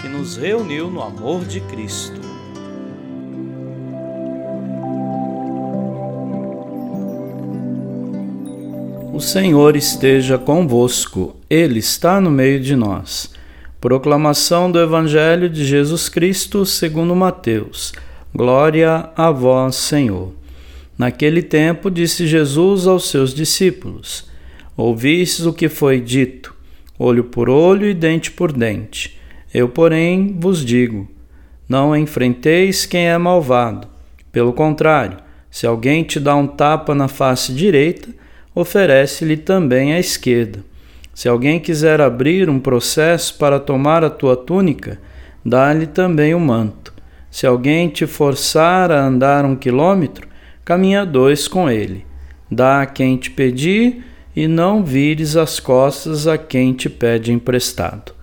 que nos reuniu no amor de Cristo. O Senhor esteja convosco, Ele está no meio de nós. Proclamação do Evangelho de Jesus Cristo segundo Mateus. Glória a vós, Senhor. Naquele tempo disse Jesus aos seus discípulos: Ouvistes o que foi dito, olho por olho e dente por dente. Eu, porém, vos digo: não enfrenteis quem é malvado. Pelo contrário, se alguém te dá um tapa na face direita, oferece-lhe também a esquerda. Se alguém quiser abrir um processo para tomar a tua túnica, dá-lhe também o manto. Se alguém te forçar a andar um quilômetro, caminha dois com ele. Dá a quem te pedir e não vires as costas a quem te pede emprestado.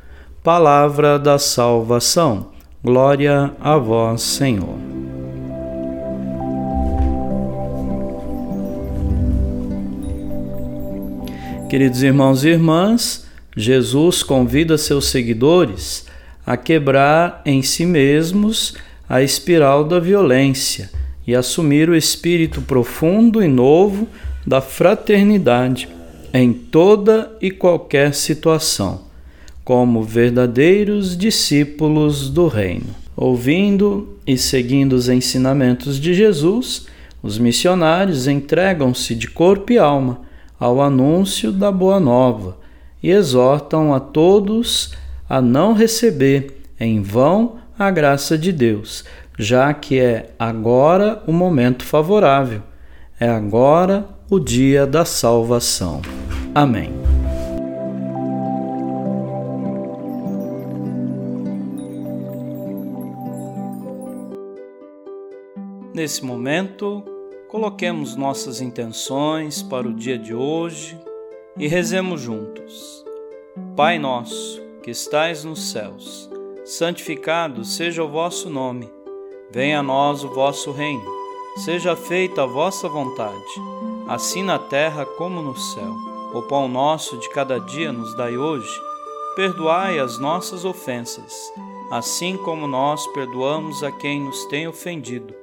Palavra da salvação. Glória a vós, Senhor. Queridos irmãos e irmãs, Jesus convida seus seguidores a quebrar em si mesmos a espiral da violência e assumir o espírito profundo e novo da fraternidade em toda e qualquer situação como verdadeiros discípulos do Reino. Ouvindo e seguindo os ensinamentos de Jesus, os missionários entregam-se de corpo e alma ao anúncio da Boa Nova e exortam a todos a não receber em vão a graça de Deus, já que é agora o momento favorável, é agora o dia da salvação. Amém. Nesse momento, coloquemos nossas intenções para o dia de hoje e rezemos juntos. Pai nosso, que estais nos céus, santificado seja o vosso nome. Venha a nós o vosso reino. Seja feita a vossa vontade, assim na terra como no céu. O pão nosso de cada dia nos dai hoje. Perdoai as nossas ofensas, assim como nós perdoamos a quem nos tem ofendido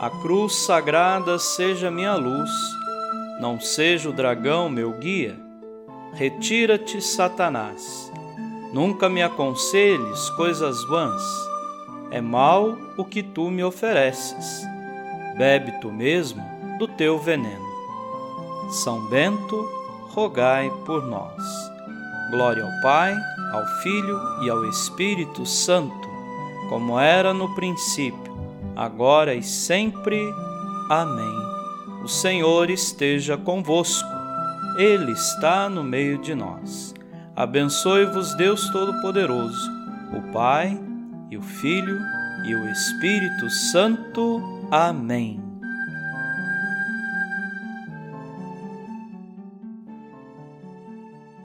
A cruz sagrada seja minha luz, não seja o dragão meu guia. Retira-te, Satanás. Nunca me aconselhes coisas vãs. É mal o que tu me ofereces. Bebe tu mesmo do teu veneno. São Bento, rogai por nós. Glória ao Pai, ao Filho e ao Espírito Santo, como era no princípio agora e sempre. Amém. O Senhor esteja convosco, Ele está no meio de nós. Abençoe-vos, Deus Todo-Poderoso, o Pai e o Filho e o Espírito Santo. Amém.